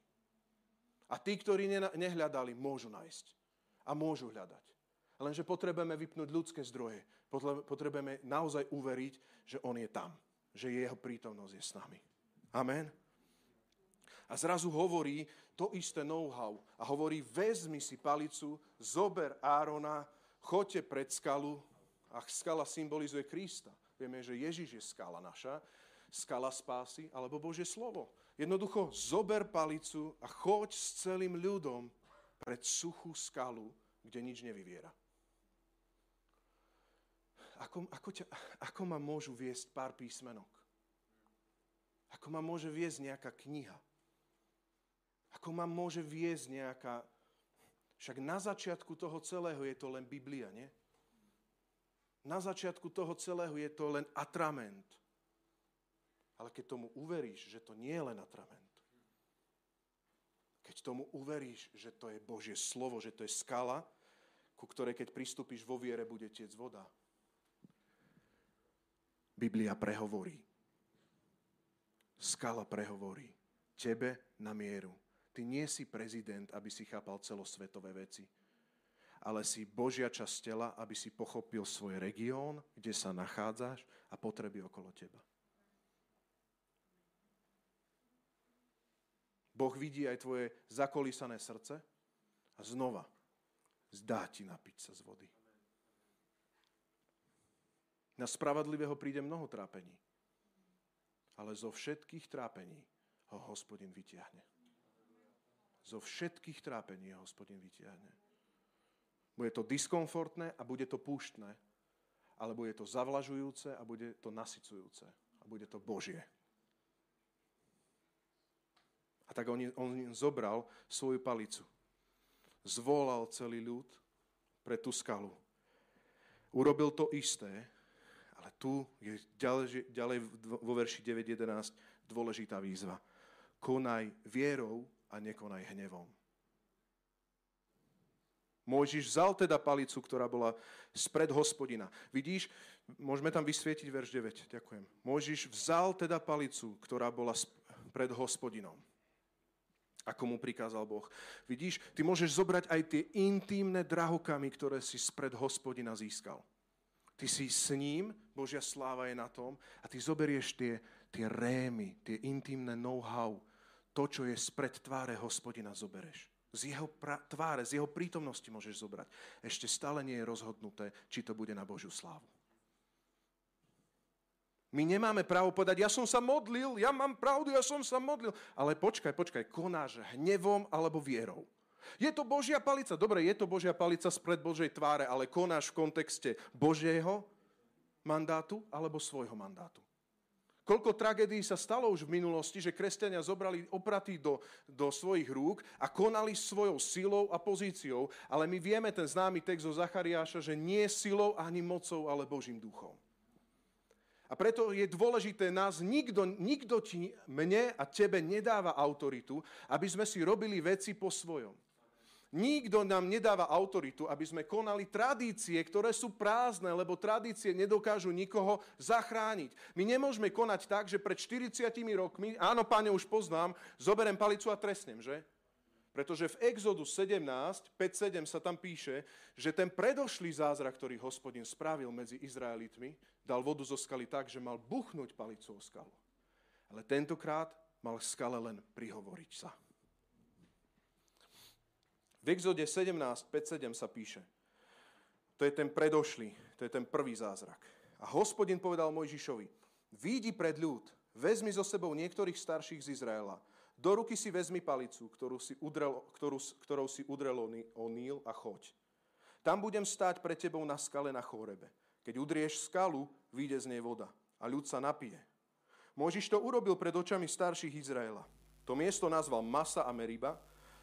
A tí, ktorí nehľadali, môžu nájsť. A môžu hľadať. Lenže potrebujeme vypnúť ľudské zdroje. Potrebujeme naozaj uveriť, že On je tam. Že Jeho prítomnosť je s nami. Amen. A zrazu hovorí to isté know-how. A hovorí, vezmi si palicu, zober Árona, Choďte pred skalu a skala symbolizuje Krista. Vieme, že Ježiš je skala naša, skala spásy alebo Božie slovo. Jednoducho zober palicu a choď s celým ľudom pred suchú skalu, kde nič nevyviera. Ako, ako, ťa, ako ma môžu viesť pár písmenok? Ako ma môže viesť nejaká kniha? Ako ma môže viesť nejaká však na začiatku toho celého je to len Biblia, nie? Na začiatku toho celého je to len atrament. Ale keď tomu uveríš, že to nie je len atrament, keď tomu uveríš, že to je Božie slovo, že to je skala, ku ktorej keď pristúpiš vo viere, bude tiec voda. Biblia prehovorí. Skala prehovorí. Tebe na mieru. Ty nie si prezident, aby si chápal celosvetové veci, ale si Božia časť tela, aby si pochopil svoj región, kde sa nachádzaš a potreby okolo teba. Boh vidí aj tvoje zakolísané srdce a znova zdá ti napiť sa z vody. Na spravodlivého príde mnoho trápení, ale zo všetkých trápení ho hospodin vytiahne. Zo všetkých trápení je hospodin vytiahne. Bude to diskomfortné a bude to púštne, ale bude to zavlažujúce a bude to nasycujúce a bude to Božie. Tak on, on zobral svoju palicu, zvolal celý ľud pre tú skalu. Urobil to isté, ale tu je ďalej, ďalej vo verši 9.11 dôležitá výzva. Konaj vierou a nekonaj hnevom. Mojžiš vzal teda palicu, ktorá bola spred hospodina. Vidíš, môžeme tam vysvietiť verš 9. Ďakujem. Mojžiš vzal teda palicu, ktorá bola pred hospodinom. Ako mu prikázal Boh. Vidíš, ty môžeš zobrať aj tie intímne drahokamy, ktoré si spred hospodina získal. Ty si s ním, Božia sláva je na tom, a ty zoberieš tie, tie rémy, tie intimné know-how, to, čo je spred tváre hospodina, zobereš. Z jeho pra- tváre, z jeho prítomnosti môžeš zobrať. Ešte stále nie je rozhodnuté, či to bude na Božiu slávu. My nemáme právo povedať, ja som sa modlil, ja mám pravdu, ja som sa modlil. Ale počkaj, počkaj, konáš hnevom alebo vierou. Je to Božia palica. Dobre, je to Božia palica spred Božej tváre, ale konáš v kontexte Božieho mandátu alebo svojho mandátu. Koľko tragédií sa stalo už v minulosti, že kresťania zobrali opratý do, do svojich rúk a konali svojou silou a pozíciou, ale my vieme ten známy text zo Zachariáša, že nie silou ani mocou, ale Božím duchom. A preto je dôležité nás, nikto, nikto ti, mne a tebe nedáva autoritu, aby sme si robili veci po svojom. Nikto nám nedáva autoritu, aby sme konali tradície, ktoré sú prázdne, lebo tradície nedokážu nikoho zachrániť. My nemôžeme konať tak, že pred 40 rokmi, áno, páne, už poznám, zoberiem palicu a trestnem, že? Pretože v Exodu 17, 5.7 sa tam píše, že ten predošlý zázrak, ktorý hospodin spravil medzi Izraelitmi, dal vodu zo skaly tak, že mal buchnúť palicu o skalu. Ale tentokrát mal skale len prihovoriť sa. V Exode 17, 5.7 sa píše. To je ten predošlý, to je ten prvý zázrak. A hospodin povedal Mojžišovi, výjdi pred ľud, vezmi so sebou niektorých starších z Izraela, do ruky si vezmi palicu, ktorú si udrel, ktorú, ktorou si udrel o Níl a choď. Tam budem stáť pre tebou na skale na chórebe. Keď udrieš skalu, vyjde z nej voda a ľud sa napije. Môžiš to urobil pred očami starších Izraela. To miesto nazval Masa a Meriba,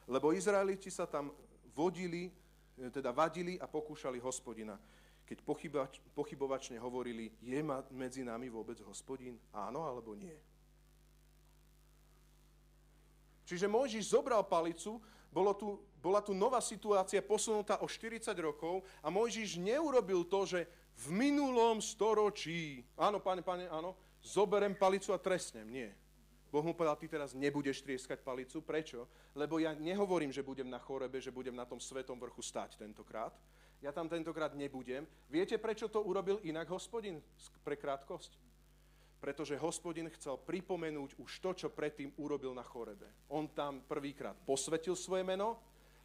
lebo Izraeliti sa tam vodili, e, teda vadili a pokúšali hospodina. Keď pochybač, pochybovačne hovorili, je medzi nami vôbec hospodin? Áno alebo nie? Čiže Mojžiš zobral palicu, bolo tu, bola tu nová situácia posunutá o 40 rokov a Mojžiš neurobil to, že v minulom storočí, áno, pane, pane, áno, zoberem palicu a trestnem. Nie. Boh mu povedal, ty teraz nebudeš trieskať palicu. Prečo? Lebo ja nehovorím, že budem na chorebe, že budem na tom svetom vrchu stať tentokrát. Ja tam tentokrát nebudem. Viete, prečo to urobil inak hospodin pre krátkosť? pretože hospodin chcel pripomenúť už to, čo predtým urobil na chorebe. On tam prvýkrát posvetil svoje meno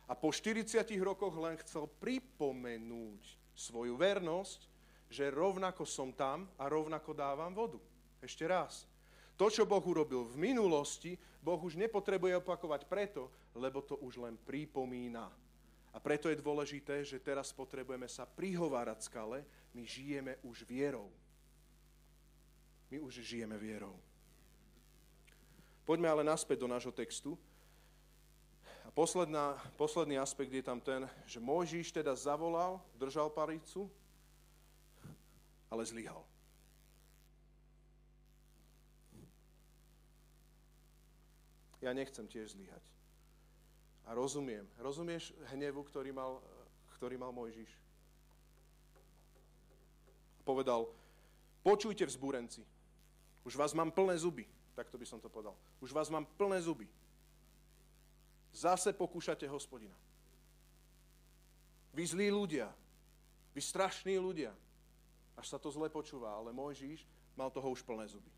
a po 40 rokoch len chcel pripomenúť svoju vernosť, že rovnako som tam a rovnako dávam vodu. Ešte raz. To, čo Boh urobil v minulosti, Boh už nepotrebuje opakovať preto, lebo to už len pripomína. A preto je dôležité, že teraz potrebujeme sa prihovárať skale, my žijeme už vierou. My už žijeme vierou. Poďme ale naspäť do nášho textu. A posledná, posledný aspekt je tam ten, že Mojžiš teda zavolal, držal paricu, ale zlyhal. Ja nechcem tiež zlyhať. A rozumiem. Rozumieš hnevu, ktorý mal, ktorý mal Mojžiš? Povedal, počujte vzbúrenci, už vás mám plné zuby. Takto by som to povedal. Už vás mám plné zuby. Zase pokúšate hospodina. Vy zlí ľudia. Vy strašní ľudia. Až sa to zle počúva, ale Mojžiš mal toho už plné zuby.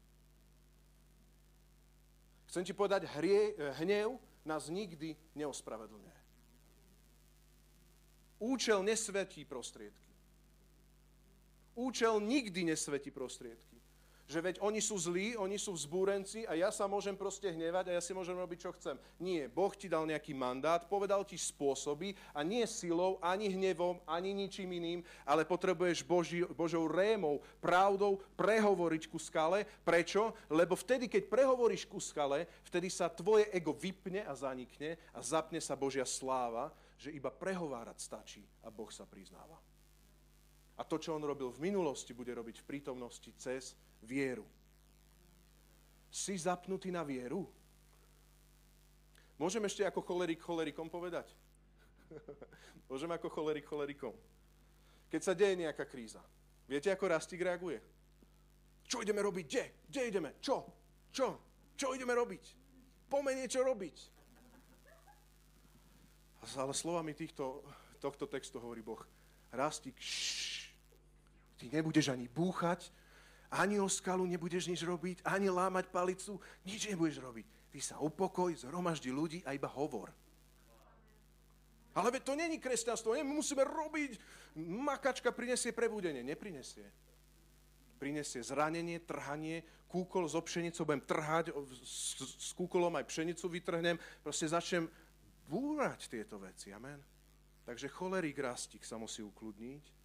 Chcem ti povedať, hrie, hnev nás nikdy neospravedlňuje. Účel nesvetí prostriedky. Účel nikdy nesvetí prostriedky že veď oni sú zlí, oni sú vzbúrenci a ja sa môžem proste hnevať a ja si môžem robiť, čo chcem. Nie, Boh ti dal nejaký mandát, povedal ti spôsoby a nie silou, ani hnevom, ani ničím iným, ale potrebuješ Boži, Božou rémou, pravdou prehovoriť ku skale. Prečo? Lebo vtedy, keď prehovoríš ku skale, vtedy sa tvoje ego vypne a zanikne a zapne sa Božia sláva, že iba prehovárať stačí a Boh sa priznáva. A to, čo on robil v minulosti, bude robiť v prítomnosti cez vieru. Si zapnutý na vieru? Môžem ešte ako cholerik cholerikom povedať? Môžem ako cholerik cholerikom. Keď sa deje nejaká kríza, viete, ako Rastik reaguje? Čo ideme robiť? Kde? Kde ideme? Čo? Čo? Čo ideme robiť? Poďme niečo robiť. Ale slovami týchto, tohto textu hovorí Boh. Rastik, šš, ty nebudeš ani búchať, ani o skalu nebudeš nič robiť, ani lámať palicu, nič nebudeš robiť. Ty sa upokoj, zhromaždi ľudí a iba hovor. Ale to není kresťanstvo, my musíme robiť. Makačka prinesie prebudenie. Neprinesie. Prinesie zranenie, trhanie, kúkol zo pšenicou, budem trhať, s, s kúkolom aj pšenicu vytrhnem, proste začnem búrať tieto veci. Amen. Takže cholerik rastík sa musí ukludniť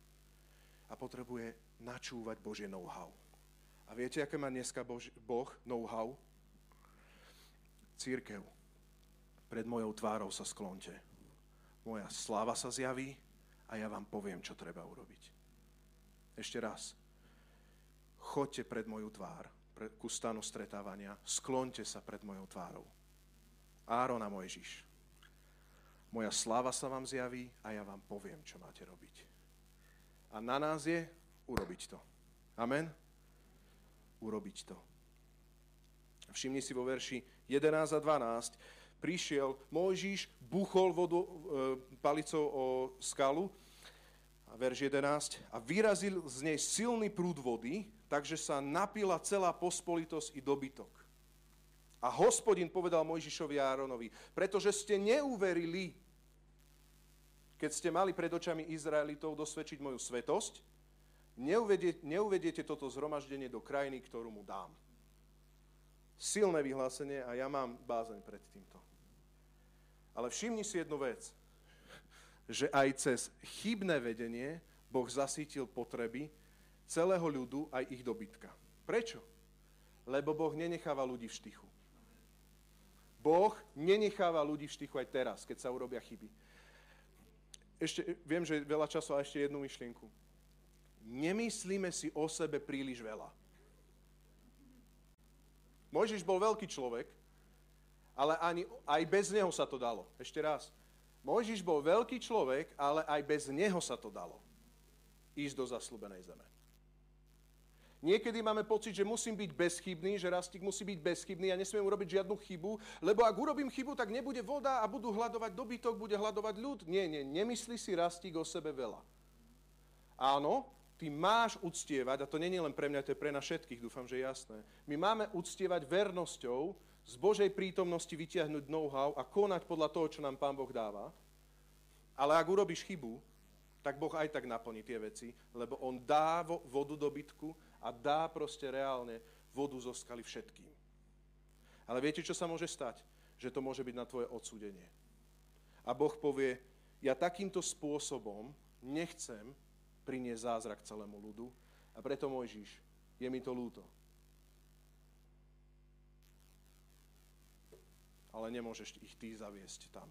a potrebuje načúvať Božie know-how. A viete, aké má dneska Bož, Boh know-how? Církev. Pred mojou tvárou sa sklonte. Moja sláva sa zjaví a ja vám poviem, čo treba urobiť. Ešte raz. Choďte pred moju tvár, pred, ku stanu stretávania, sklonte sa pred mojou tvárou. Áron a Mojžiš. Moja sláva sa vám zjaví a ja vám poviem, čo máte robiť. A na nás je urobiť to. Amen urobiť to. Všimni si vo verši 11 a 12. Prišiel Mojžiš, buchol vodu e, palicou o skalu, a verš 11, a vyrazil z nej silný prúd vody, takže sa napila celá pospolitosť i dobytok. A hospodin povedal Mojžišovi a Áronovi, pretože ste neuverili, keď ste mali pred očami Izraelitov dosvedčiť moju svetosť, neuvediete, neuvediete toto zhromaždenie do krajiny, ktorú mu dám. Silné vyhlásenie a ja mám bázeň pred týmto. Ale všimni si jednu vec. že aj cez chybné vedenie Boh zasítil potreby celého ľudu aj ich dobytka. Prečo? Lebo Boh nenecháva ľudí v štychu. Boh nenecháva ľudí v štychu aj teraz, keď sa urobia chyby. Ešte, viem, že veľa času a ešte jednu myšlienku. Nemyslíme si o sebe príliš veľa. Mojžiš bol veľký človek, ale ani, aj bez neho sa to dalo. Ešte raz. Mojžiš bol veľký človek, ale aj bez neho sa to dalo. Ísť do zaslúbenej zeme. Niekedy máme pocit, že musím byť bezchybný, že rastík musí byť bezchybný a nesmiem urobiť žiadnu chybu, lebo ak urobím chybu, tak nebude voda a budú hľadovať dobytok, bude hľadovať ľud. Nie, nie, nemyslí si rastík o sebe veľa. Áno, ty máš uctievať, a to nie je len pre mňa, to je pre nás všetkých, dúfam, že je jasné. My máme uctievať vernosťou, z Božej prítomnosti vytiahnuť know-how a konať podľa toho, čo nám Pán Boh dáva. Ale ak urobíš chybu, tak Boh aj tak naplní tie veci, lebo On dá vodu do bytku a dá proste reálne vodu zo skaly všetkým. Ale viete, čo sa môže stať? Že to môže byť na tvoje odsúdenie. A Boh povie, ja takýmto spôsobom nechcem priniesť zázrak celému ľudu a preto Mojžiš, je mi to ľúto. Ale nemôžeš ich ty zaviesť tam.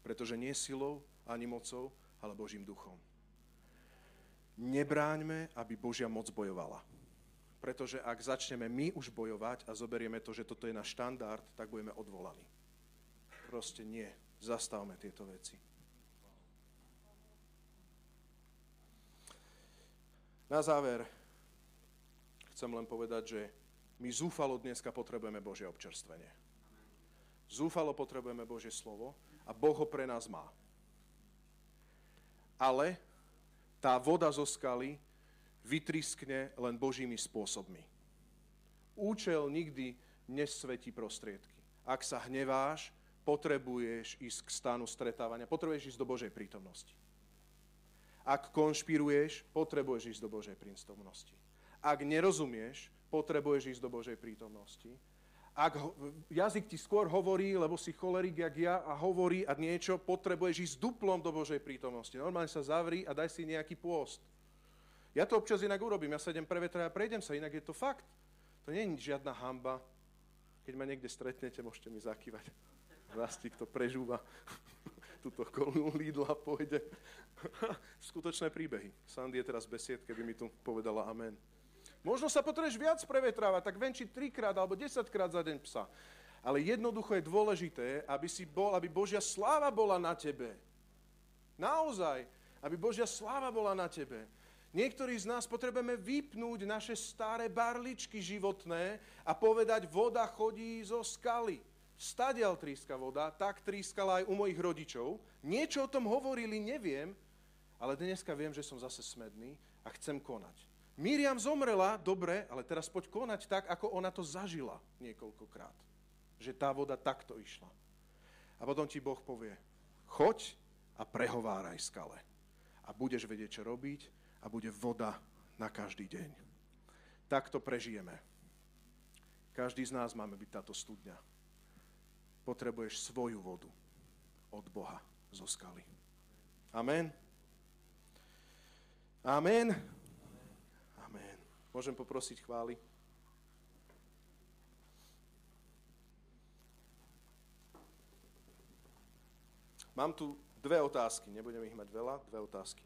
Pretože nie silou ani mocou, ale Božím duchom nebráňme, aby Božia moc bojovala. Pretože ak začneme my už bojovať a zoberieme to, že toto je náš štandard, tak budeme odvolaní. Proste nie. Zastavme tieto veci. Na záver chcem len povedať, že my zúfalo dneska potrebujeme Božie občerstvenie. Zúfalo potrebujeme Božie slovo a Boh ho pre nás má. Ale tá voda zo skaly vytriskne len Božími spôsobmi. Účel nikdy nesvetí prostriedky. Ak sa hneváš, potrebuješ ísť k stanu stretávania, potrebuješ ísť do Božej prítomnosti. Ak konšpiruješ, potrebuješ ísť do Božej prítomnosti. Ak nerozumieš, potrebuješ ísť do Božej prítomnosti ak jazyk ti skôr hovorí, lebo si cholerik jak ja a hovorí a niečo, potrebuješ ísť duplom do Božej prítomnosti. Normálne sa zavri a daj si nejaký pôst. Ja to občas inak urobím, ja sa idem prevetrať a prejdem sa, inak je to fakt. To nie je žiadna hamba. Keď ma niekde stretnete, môžete mi zakývať. Rastík to prežúva. Tuto kolú Lidla pôjde. Skutočné príbehy. Sandy je teraz besied, keby mi tu povedala amen. Možno sa potrebuješ viac prevetrávať, tak venčiť trikrát alebo desaťkrát za deň psa. Ale jednoducho je dôležité, aby, si bol, aby Božia sláva bola na tebe. Naozaj, aby Božia sláva bola na tebe. Niektorí z nás potrebujeme vypnúť naše staré barličky životné a povedať, voda chodí zo skaly. Stadial tríska voda, tak trískala aj u mojich rodičov. Niečo o tom hovorili, neviem, ale dneska viem, že som zase smedný a chcem konať. Miriam zomrela, dobre, ale teraz poď konať tak, ako ona to zažila niekoľkokrát. Že tá voda takto išla. A potom ti Boh povie, choď a prehováraj skale. A budeš vedieť, čo robiť a bude voda na každý deň. Takto prežijeme. Každý z nás máme byť táto studňa. Potrebuješ svoju vodu od Boha zo skaly. Amen. Amen. Môžem poprosiť chvály? Mám tu dve otázky, nebudem ich mať veľa, dve otázky.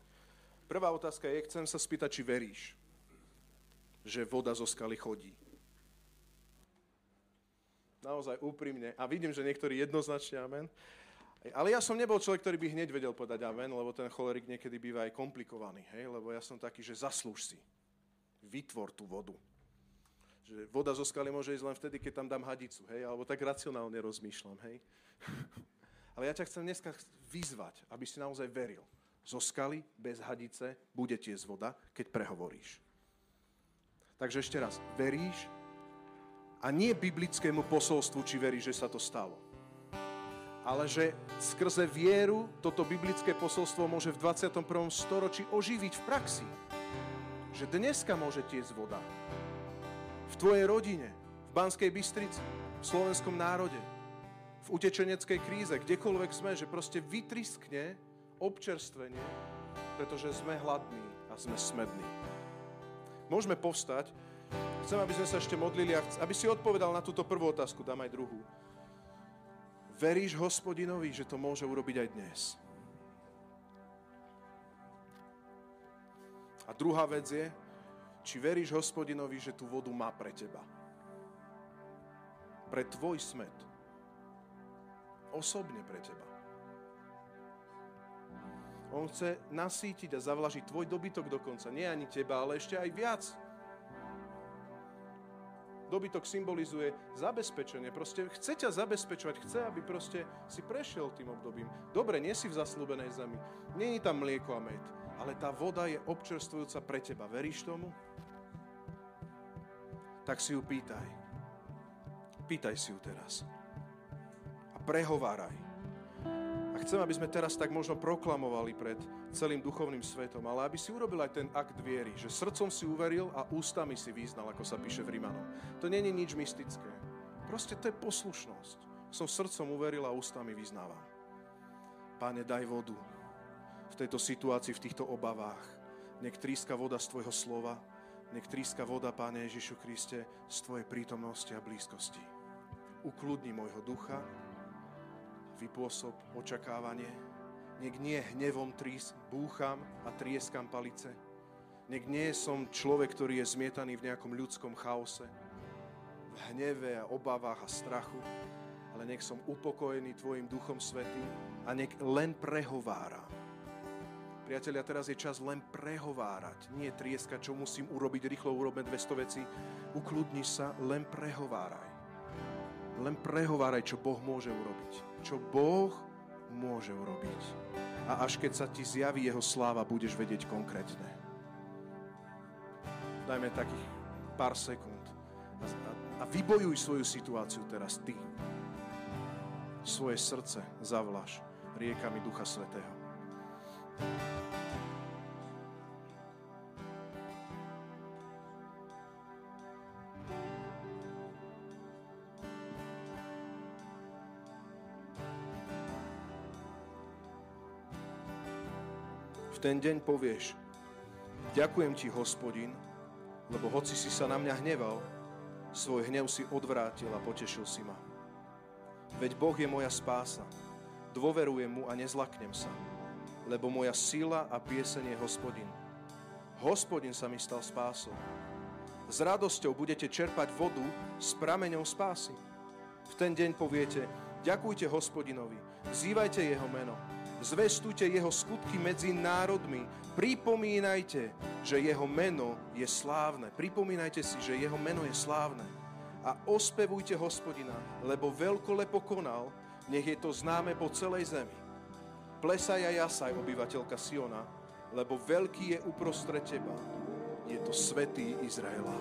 Prvá otázka je, chcem sa spýtať, či veríš, že voda zo skaly chodí. Naozaj úprimne. A vidím, že niektorí jednoznačne amen. Ale ja som nebol človek, ktorý by hneď vedel povedať amen, lebo ten cholerik niekedy býva aj komplikovaný. Hej? Lebo ja som taký, že zaslúž si vytvor tú vodu. Že voda zo skaly môže ísť len vtedy, keď tam dám hadicu, hej, alebo tak racionálne rozmýšľam, hej. Ale ja ťa chcem dneska vyzvať, aby si naozaj veril. Zo skaly bez hadice bude tiesť voda, keď prehovoríš. Takže ešte raz, veríš a nie biblickému posolstvu, či veríš, že sa to stalo. Ale že skrze vieru toto biblické posolstvo môže v 21. storočí oživiť v praxi že dneska môže tiecť voda. V tvojej rodine, v Banskej Bystrici, v slovenskom národe, v utečeneckej kríze, kdekoľvek sme, že proste vytriskne občerstvenie, pretože sme hladní a sme smední. Môžeme povstať. Chcem, aby sme sa ešte modlili a aby si odpovedal na túto prvú otázku, dám aj druhú. Veríš hospodinovi, že to môže urobiť aj dnes? A druhá vec je, či veríš hospodinovi, že tú vodu má pre teba. Pre tvoj smet. Osobne pre teba. On chce nasítiť a zavlažiť tvoj dobytok dokonca. Nie ani teba, ale ešte aj viac. Dobytok symbolizuje zabezpečenie. Proste chce ťa zabezpečovať, chce, aby proste si prešiel tým obdobím. Dobre, nie si v zaslúbenej zemi. Není tam mlieko a med ale tá voda je občerstvujúca pre teba. Veríš tomu? Tak si ju pýtaj. Pýtaj si ju teraz. A prehováraj. A chcem, aby sme teraz tak možno proklamovali pred celým duchovným svetom, ale aby si urobil aj ten akt viery, že srdcom si uveril a ústami si význal, ako sa píše v Rímanom. To nie je nič mystické. Proste to je poslušnosť. Som srdcom uveril a ústami vyznávam. Páne, daj vodu, v tejto situácii, v týchto obavách. Nech tríska voda z Tvojho slova, nech tríska voda, Páne Ježišu Kriste, z Tvojej prítomnosti a blízkosti. Ukludni môjho ducha, vypôsob očakávanie, nech nie hnevom trís, búcham a trieskam palice, nech nie som človek, ktorý je zmietaný v nejakom ľudskom chaose, v hneve a obavách a strachu, ale nech som upokojený Tvojim Duchom Svetým a nech len prehováram Priatelia, teraz je čas len prehovárať, nie trieska, čo musím urobiť, rýchlo urobme 200 veci. Ukludni sa, len prehováraj. Len prehováraj, čo Boh môže urobiť. Čo Boh môže urobiť. A až keď sa ti zjaví Jeho sláva, budeš vedieť konkrétne. Dajme takých pár sekúnd. A, a vybojuj svoju situáciu teraz ty. Svoje srdce zavlaš riekami Ducha Svetého. V ten deň povieš, ďakujem ti, hospodin, lebo hoci si sa na mňa hneval, svoj hnev si odvrátil a potešil si ma. Veď Boh je moja spása, dôverujem mu a nezlaknem sa lebo moja sila a pieseň je hospodin. Hospodin sa mi stal spásou. S radosťou budete čerpať vodu s prameňom spásy. V ten deň poviete, ďakujte hospodinovi, vzývajte jeho meno, zvestujte jeho skutky medzi národmi, pripomínajte, že jeho meno je slávne. Pripomínajte si, že jeho meno je slávne. A ospevujte hospodina, lebo veľkolepo konal, nech je to známe po celej zemi. Plesaj a jasaj, obyvateľka Siona, lebo veľký je uprostred teba. Je to svetý Izraela.